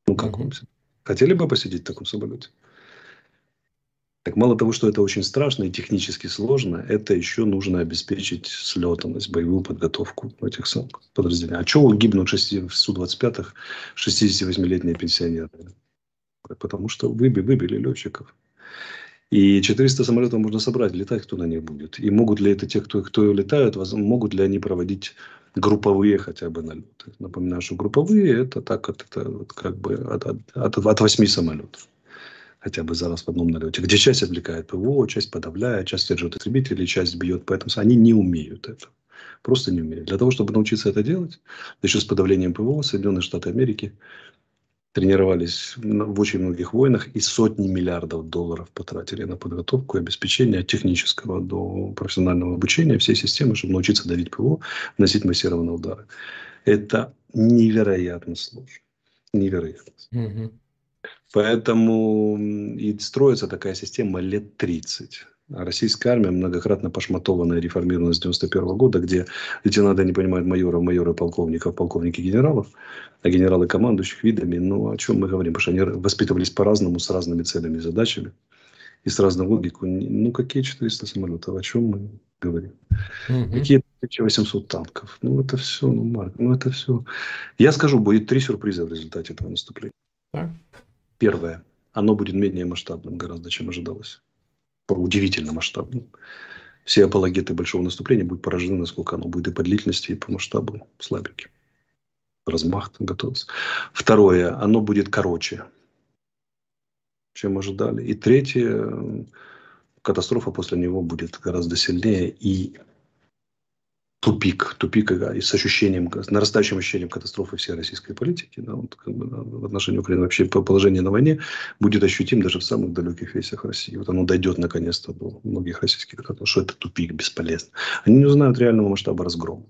Ну, как угу. вам? Хотели бы посидеть в таком самолете? Так мало того, что это очень страшно и технически сложно, это еще нужно обеспечить слетанность, боевую подготовку этих самых подразделений. А чего гибнут в Су-25 68-летние пенсионеры? Потому что выби, выбили летчиков. И 400 самолетов можно собрать, летать кто на них будет. И могут ли это те, кто, кто летают, могут ли они проводить групповые хотя бы налеты. Напоминаю, что групповые это так, это, вот как бы от, от, от, от 8 самолетов хотя бы зараз в одном налете, где часть отвлекает ПВО, часть подавляет, часть держит истребители, часть бьет. Поэтому они не умеют это. Просто не умеют. Для того, чтобы научиться это делать, еще с подавлением ПВО, Соединенные Штаты Америки тренировались в очень многих войнах и сотни миллиардов долларов потратили на подготовку и обеспечение от технического до профессионального обучения всей системы, чтобы научиться давить ПВО, носить массированные удары. Это невероятно сложно. Невероятно. Угу. Поэтому и строится такая система лет 30. Российская армия, многократно пошматованная, реформированная с 91 года, где лейтенанты не понимают майоров, майоры полковников, полковники генералов, а генералы командующих видами. Ну, о чем мы говорим? Потому что они воспитывались по-разному, с разными целями и задачами и с разной логикой. Ну, какие 400 самолетов? О чем мы говорим? Угу. Какие 1800 танков? Ну, это все, ну, Марк, ну, это все. Я скажу, будет три сюрприза в результате этого наступления. Так. Первое. Оно будет менее масштабным гораздо, чем ожидалось. Удивительно масштабным. Все апологеты большого наступления будут поражены, насколько оно будет и по длительности, и по масштабу слабеньким. Размах там готовится. Второе. Оно будет короче чем ожидали. И третье, катастрофа после него будет гораздо сильнее и тупик, тупик и с ощущением, с нарастающим ощущением катастрофы всей российской политики, да, вот, как бы, в отношении Украины вообще положение на войне будет ощутим даже в самых далеких весях России. Вот оно дойдет наконец-то до многих российских что это тупик, бесполезно. Они не узнают реального масштаба разгрома.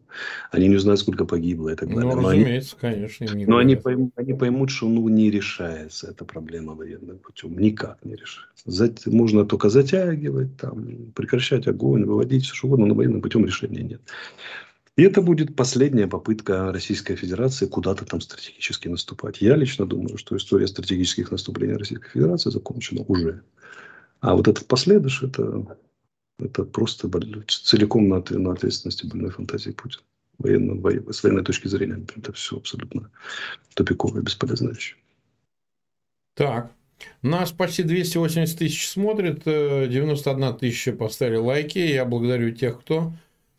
Они не узнают, сколько погибло и так далее. Ну, но разумеется, они, конечно. Не но они поймут, они поймут, что ну, не решается эта проблема военным путем. Никак не решается. Можно только затягивать, там, прекращать огонь, выводить все что угодно, но военным путем решения нет. И это будет последняя попытка Российской Федерации куда-то там стратегически наступать. Я лично думаю, что история стратегических наступлений Российской Федерации закончена уже. А вот этот последующий, это, это просто целиком на, на ответственности больной фантазии Путина. Военно, во, с военной точки зрения, это все абсолютно тупиковое, бесполезная вещь. Так, нас почти 280 тысяч смотрит, 91 э, тысяча поставили лайки. Я благодарю тех, кто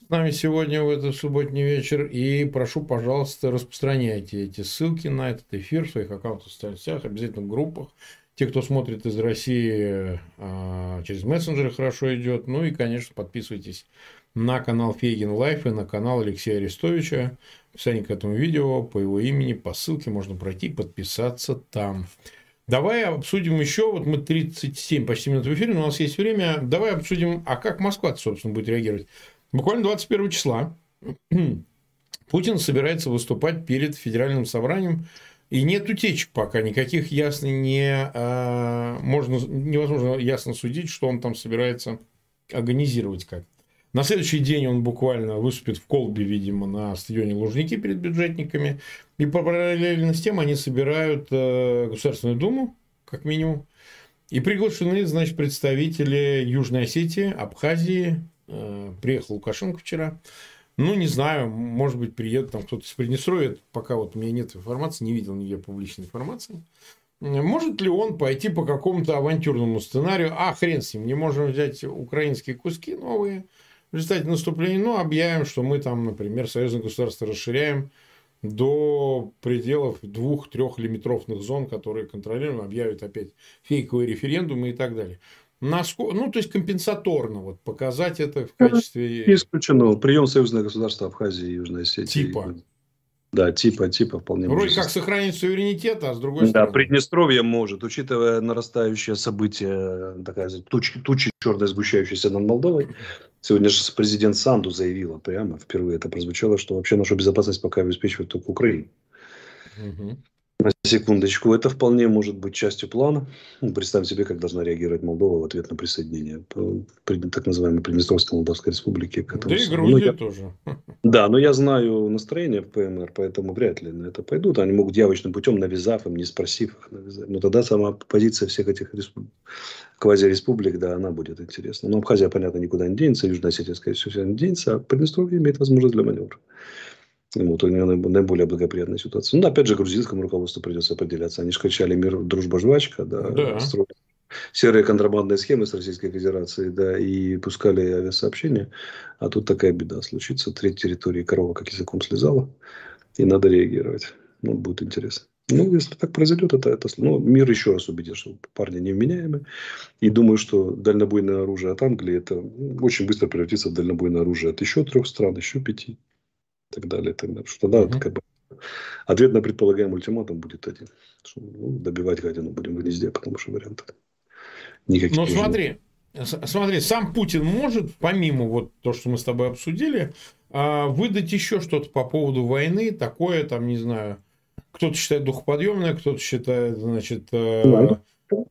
с нами сегодня в этот субботний вечер. И прошу, пожалуйста, распространяйте эти ссылки на этот эфир в своих аккаунтах в соцсетях, обязательно в группах. Те, кто смотрит из России, а, через мессенджеры хорошо идет. Ну и, конечно, подписывайтесь на канал Фейгин Live и на канал Алексея Арестовича. Описание к этому видео по его имени, по ссылке можно пройти, подписаться там. Давай обсудим еще, вот мы 37 почти минут в эфире, но у нас есть время. Давай обсудим, а как Москва, собственно, будет реагировать. Буквально 21 числа Путин собирается выступать перед федеральным собранием, и нет утечек пока никаких ясно не а, можно невозможно ясно судить, что он там собирается организировать как. На следующий день он буквально выступит в Колбе, видимо, на стадионе Лужники перед бюджетниками. И параллельно с тем они собирают э, Государственную Думу, как минимум. И приглашены, значит, представители Южной Осетии, Абхазии, приехал Лукашенко вчера. Ну, не знаю, может быть, приедет там кто-то из Приднестровья. Пока вот у меня нет информации, не видел нигде публичной информации. Может ли он пойти по какому-то авантюрному сценарию? А, хрен с ним, не можем взять украинские куски новые в результате наступления, но объявим, что мы там, например, союзное государство расширяем до пределов двух-трехлимитровных зон, которые контролируем, объявят опять фейковые референдумы и так далее. Насколько, ну, то есть компенсаторно вот показать это в качестве... Не исключено. Прием союзного государства Абхазии и Южной Осетии. Типа. Да, типа, типа вполне Вроде может. как сохранить суверенитет, а с другой да, стороны... Да, Приднестровье может, учитывая нарастающее событие, такая тучи, тучи черной сгущающейся над Молдовой. Сегодня же президент Санду заявила прямо, впервые это прозвучало, что вообще нашу безопасность пока обеспечивает только Украина. Угу. На секундочку, это вполне может быть частью плана. Ну, представь себе, как должна реагировать Молдова в ответ на присоединение так называемой Приднестровской Молдавской Республики. К этому да и Грузия ну, я... тоже. Да, но я знаю настроение в ПМР, поэтому вряд ли на это пойдут. Они могут явочным путем, навязав им, не спросив их, навязать. Но тогда сама позиция всех этих республик, квазиреспублик, да, она будет интересна. Но Абхазия, понятно, никуда не денется, Южная Осетия, скорее всего, не денется, а Приднестровье имеет возможность для маневра. Вот у него наиболее благоприятная ситуация. Ну, опять же, грузинскому руководству придется определяться. Они же кричали мир, дружба, жвачка, да, да. строили серые контрабандные схемы с Российской Федерацией, да, и пускали авиасообщения. А тут такая беда случится. Треть территории корова как языком слезала, и надо реагировать. Ну, будет интересно. Ну, если так произойдет, это, это ну, мир еще раз убедит, что парни невменяемы. И думаю, что дальнобойное оружие от Англии это очень быстро превратится в дальнобойное оружие от еще трех стран, еще пяти так далее. И так далее. Что да, угу. как бы, ответ на предполагаемый ультиматум будет один. Что, ну, добивать гадину будем в гнезде, потому что вариантов никаких. Ну смотри, смотри, сам Путин может, помимо вот то, что мы с тобой обсудили, а, выдать еще что-то по поводу войны, такое там, не знаю, кто-то считает духоподъемное, кто-то считает, значит... Э...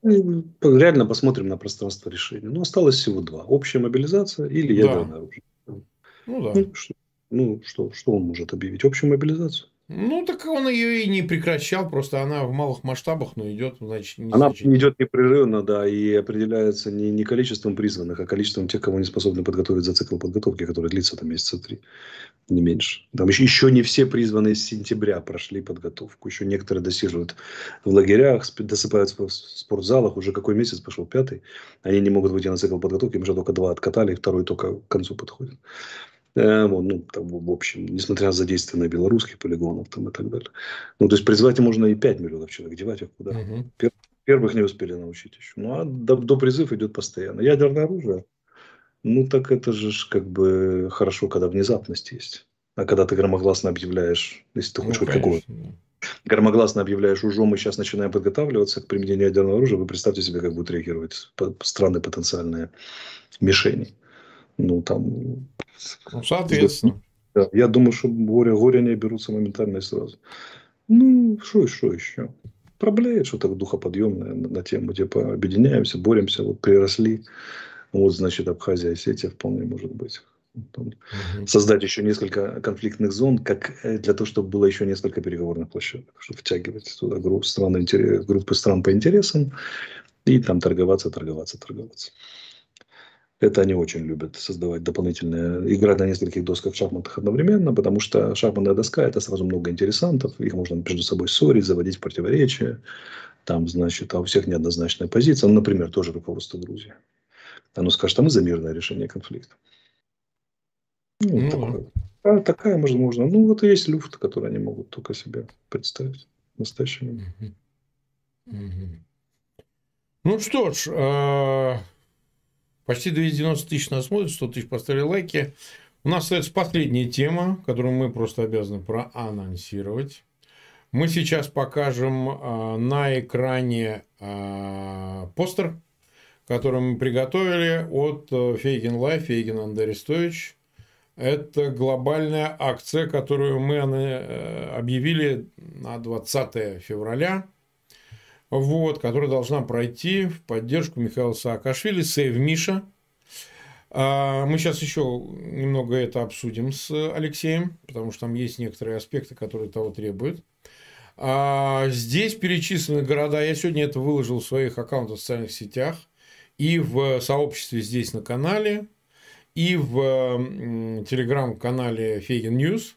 Ну, реально посмотрим на пространство решения. Ну, осталось всего два. Общая мобилизация или ядерное да. оружие. Ну, да. Ну, что, ну, что, что он может объявить? Общую мобилизацию. Ну, так он ее и не прекращал, просто она в малых масштабах, но идет, значит, не Она значит... идет непрерывно, да, и определяется не, не количеством призванных, а количеством тех, кого не способны подготовить за цикл подготовки, который длится там месяца три, не меньше. Там еще, еще не все призванные с сентября прошли подготовку, еще некоторые досиживают в лагерях, досыпаются в спортзалах, уже какой месяц пошел, пятый, они не могут выйти на цикл подготовки, им уже только два откатали, второй только к концу подходит. Э, вот, ну, там, в общем, несмотря на задействование белорусских полигонов там, и так далее. Ну, то есть, призвать можно и 5 миллионов человек, девать их куда. Угу. Пер, первых не успели научить еще. Ну, а до, до призыв идет постоянно. Ядерное оружие, ну, так это же как бы хорошо, когда внезапность есть. А когда ты громогласно объявляешь, если ты хочешь ну, хоть какого громогласно объявляешь, уже мы сейчас начинаем подготавливаться к применению ядерного оружия, вы представьте себе, как будут реагировать страны потенциальные мишени. Ну, там ну, соответственно. Да, я думаю, что горе, горе не берутся моментально и сразу. Ну, что, что еще? Проблеет что-то духоподъемное на, на тему, типа, объединяемся, боремся, вот приросли. Вот, значит, Абхазия и Осетия вполне может быть. Там, угу. Создать еще несколько конфликтных зон, как э, для того, чтобы было еще несколько переговорных площадок, чтобы втягивать туда группы стран, группы стран по интересам и там торговаться, торговаться, торговаться. Это они очень любят создавать дополнительные, играть на нескольких досках шахматах одновременно, потому что шахматная доска – это сразу много интересантов, их можно между собой ссорить, заводить в противоречия. Там, значит, а у всех неоднозначная позиция. Ну, например, тоже руководство Грузии. Оно скажет, а мы за мирное решение конфликта. Ну, ну такое. А такая, может, можно. Ну, вот и есть люфт, который они могут только себе представить в настоящем. Ну что ж, а, Почти 290 тысяч нас смотрят, 100 тысяч поставили лайки. У нас остается последняя тема, которую мы просто обязаны проанонсировать. Мы сейчас покажем э, на экране э, постер, который мы приготовили от э, Фейгин Live, Фейгин and Арестович. Это глобальная акция, которую мы э, объявили на 20 февраля вот, которая должна пройти в поддержку Михаила Саакашвили, Сейв Миша. А, мы сейчас еще немного это обсудим с Алексеем, потому что там есть некоторые аспекты, которые того требуют. А, здесь перечислены города. Я сегодня это выложил в своих аккаунтах в социальных сетях и в сообществе здесь на канале, и в телеграм-канале Фейгин News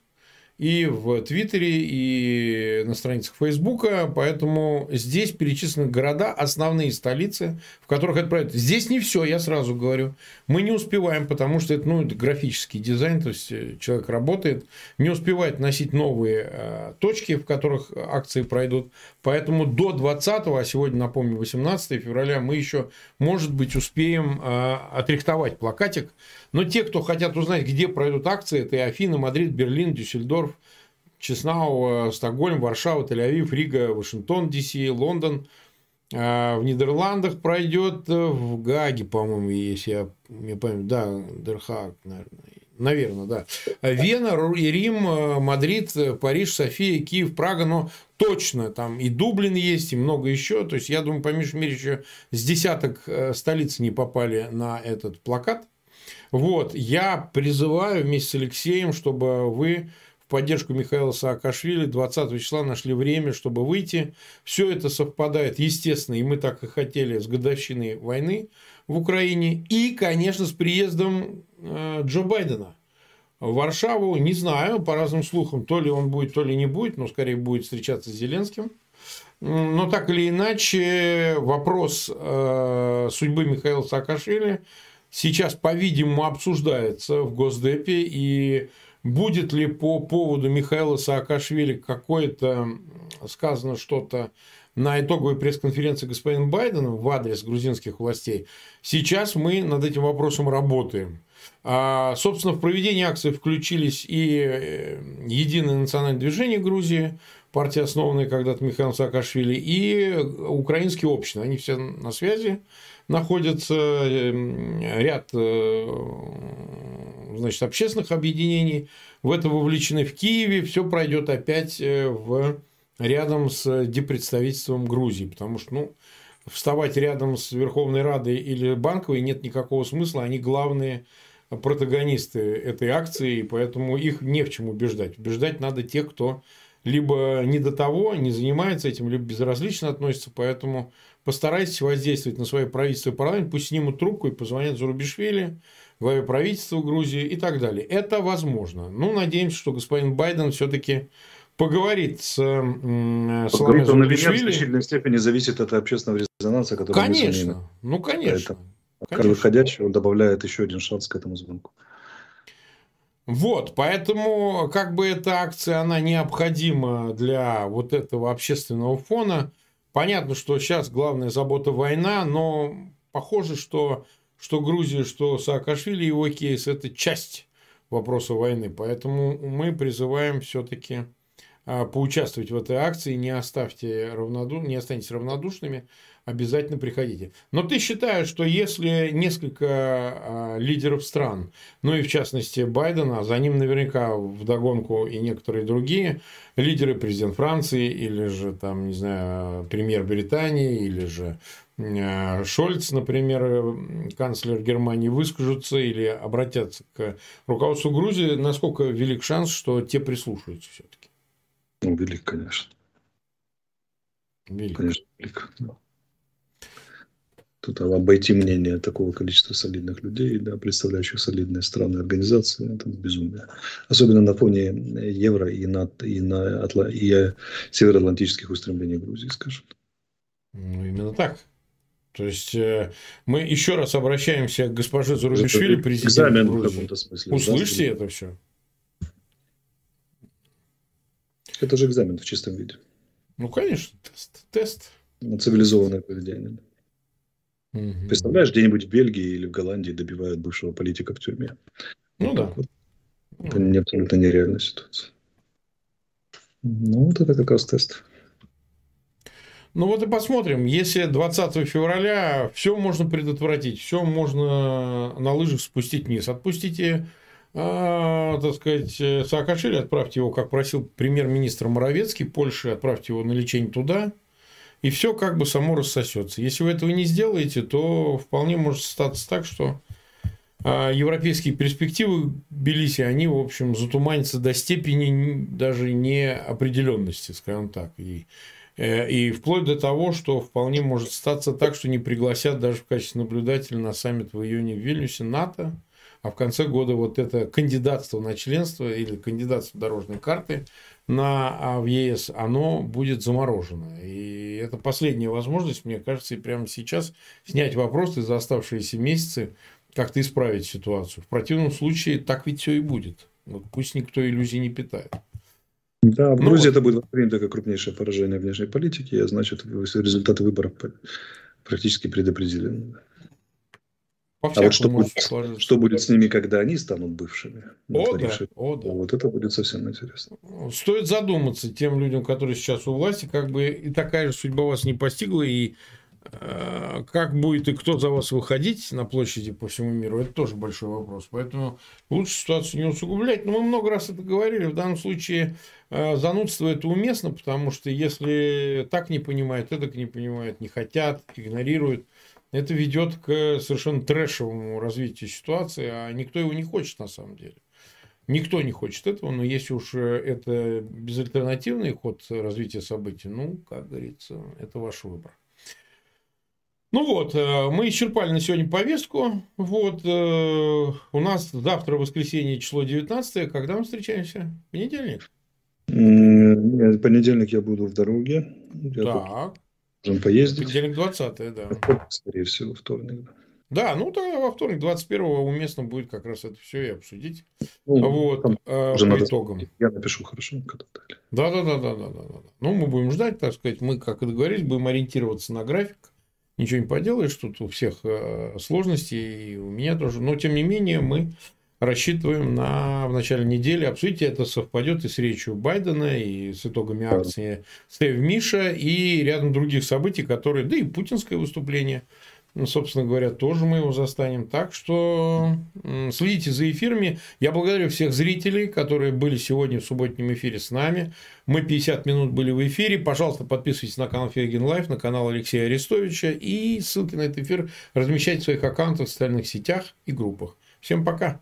и в Твиттере, и на страницах Фейсбука. Поэтому здесь перечислены города, основные столицы, в которых это проект. Здесь не все, я сразу говорю. Мы не успеваем, потому что это, ну, это графический дизайн, то есть э, человек работает, не успевает носить новые э, точки, в которых акции пройдут. Поэтому до 20, а сегодня, напомню, 18 февраля, мы еще, может быть, успеем э, отрихтовать плакатик но те, кто хотят узнать, где пройдут акции, это и Афины, Мадрид, Берлин, Дюссельдорф, Кишинау, Стокгольм, Варшава, Тель-Авив, Рига, Вашингтон, DC, Лондон. А, в Нидерландах пройдет, в Гаге, по-моему, если я не помню, да, Ден Хааг, наверное, да. Вена, Рим, Мадрид, Париж, София, Киев, Прага, но точно там и Дублин есть, и много еще. То есть, я думаю, по меньшей мере, еще с десяток э, столиц не попали на этот плакат. Вот, я призываю вместе с Алексеем, чтобы вы в поддержку Михаила Саакашвили 20 числа нашли время, чтобы выйти. Все это совпадает, естественно, и мы так и хотели, с годовщиной войны в Украине. И, конечно, с приездом э, Джо Байдена в Варшаву. Не знаю, по разным слухам, то ли он будет, то ли не будет, но скорее будет встречаться с Зеленским. Но так или иначе, вопрос э, судьбы Михаила Саакашвили сейчас, по-видимому, обсуждается в Госдепе, и будет ли по поводу Михаила Саакашвили какое-то сказано что-то на итоговой пресс-конференции господина Байдена в адрес грузинских властей, сейчас мы над этим вопросом работаем. А, собственно, в проведении акции включились и э, Единое национальное движение Грузии, партия, основанная когда-то Михаилом Саакашвили, и украинские общины. Они все на связи находится эм, ряд э, значит, общественных объединений. В это вовлечены в Киеве. Все пройдет опять э, в рядом с депредставительством Грузии, потому что, ну, вставать рядом с Верховной Радой или Банковой нет никакого смысла, они главные протагонисты этой акции, и поэтому их не в чем убеждать. Убеждать надо тех, кто либо не до того, не занимается этим, либо безразлично относится, поэтому постарайтесь воздействовать на свое правительство и парламент, пусть снимут трубку и позвонят Зарубишвили, главе правительства Грузии и так далее. Это возможно. Ну, надеемся, что господин Байден все-таки поговорит с Саламе Зарубишвили. в значительной степени зависит от общественного резонанса, который Конечно, ну, конечно. Как выходящий, он добавляет еще один шанс к этому звонку. Вот, поэтому как бы эта акция, она необходима для вот этого общественного фона. Понятно, что сейчас главная забота война, но похоже, что что Грузия, что Саакашвили его кейс – это часть вопроса войны. Поэтому мы призываем все-таки а, поучаствовать в этой акции, не, оставьте равноду... не останьтесь равнодушными, обязательно приходите. Но ты считаешь, что если несколько а, лидеров стран, ну и в частности Байдена, а за ним наверняка вдогонку и некоторые другие лидеры, президент Франции или же там, не знаю, премьер Британии или же а, Шольц, например, канцлер Германии, выскажутся или обратятся к руководству Грузии, насколько велик шанс, что те прислушаются все-таки? Ну, велик, конечно. Велик. Конечно, велик. Да. Тут обойти мнение такого количества солидных людей, да, представляющих солидные страны организации, это безумие. Особенно на фоне евро и, на, и, на, и североатлантических устремлений Грузии, скажем. Ну, именно так. То есть э, мы еще раз обращаемся к госпоже Зарубишвили, президенту Грузии. Смысле, Услышьте да, это все. Это же экзамен в чистом виде. Ну, конечно, тест. тест. На цивилизованное поведение. Угу. Представляешь, где-нибудь в Бельгии или в Голландии добивают бывшего политика в тюрьме. Ну вот да. Вот. Это не абсолютно нереальная ситуация. Ну, вот это как раз тест. Ну вот и посмотрим. Если 20 февраля все можно предотвратить, все можно на лыжах спустить вниз. Отпустите, э, так сказать, Саакашвили, отправьте его, как просил премьер-министр Моровецкий Польши, отправьте его на лечение туда – и все как бы само рассосется. Если вы этого не сделаете, то вполне может статься так, что а, европейские перспективы Белиси, они, в общем, затуманятся до степени даже неопределенности, скажем так. И, э, и вплоть до того, что вполне может статься так, что не пригласят даже в качестве наблюдателя на саммит в июне в Вильнюсе НАТО, а в конце года вот это кандидатство на членство или кандидатство дорожной карты на, а, в ЕС, оно будет заморожено. И это последняя возможность, мне кажется, и прямо сейчас снять вопрос и за оставшиеся месяцы как-то исправить ситуацию. В противном случае так ведь все и будет. Вот пусть никто иллюзий не питает. Да, в ну, Грузии вот. это будет принято как крупнейшее поражение внешней политики, а значит, результаты выборов практически предопределены. А вот что будет, что будет с ними, когда они станут бывшими? О, да, о, да. Вот это будет совсем интересно. Стоит задуматься тем людям, которые сейчас у власти, как бы и такая же судьба вас не постигла, и э, как будет и кто за вас выходить на площади по всему миру, это тоже большой вопрос. Поэтому лучше ситуацию не усугублять. Но мы много раз это говорили. В данном случае э, занудство это уместно, потому что если так не понимают, это не понимают, не хотят, игнорируют – это ведет к совершенно трэшевому развитию ситуации, а никто его не хочет на самом деле. Никто не хочет этого, но если уж это безальтернативный ход развития событий, ну, как говорится, это ваш выбор. Ну вот, э, мы исчерпали на сегодня повестку. Вот, э, у нас завтра воскресенье, число 19 Когда мы встречаемся? Понедельник? Нет, понедельник я буду в дороге. Я так. Можем поездить. Понедельник 20 да. Скорее всего, вторник. Да, ну тогда во вторник 21-го уместно будет как раз это все и обсудить. Ну, вот, там, э, по надо... итогам. Я напишу хорошо, когда да, да, да, да, да, да, да. Ну, мы будем ждать, так сказать, мы, как и договорились, будем ориентироваться на график. Ничего не поделаешь, тут у всех э, сложности, и у меня тоже. Но, тем не менее, мы рассчитываем на в начале недели обсудить. Это совпадет и с речью Байдена, и с итогами акции Save Misha, и рядом других событий, которые, да и путинское выступление ну, собственно говоря, тоже мы его застанем. Так что следите за эфирами. Я благодарю всех зрителей, которые были сегодня в субботнем эфире с нами. Мы 50 минут были в эфире. Пожалуйста, подписывайтесь на канал Фейгин Live, на канал Алексея Арестовича. И ссылки на этот эфир размещайте в своих аккаунтах в социальных сетях и группах. Всем пока.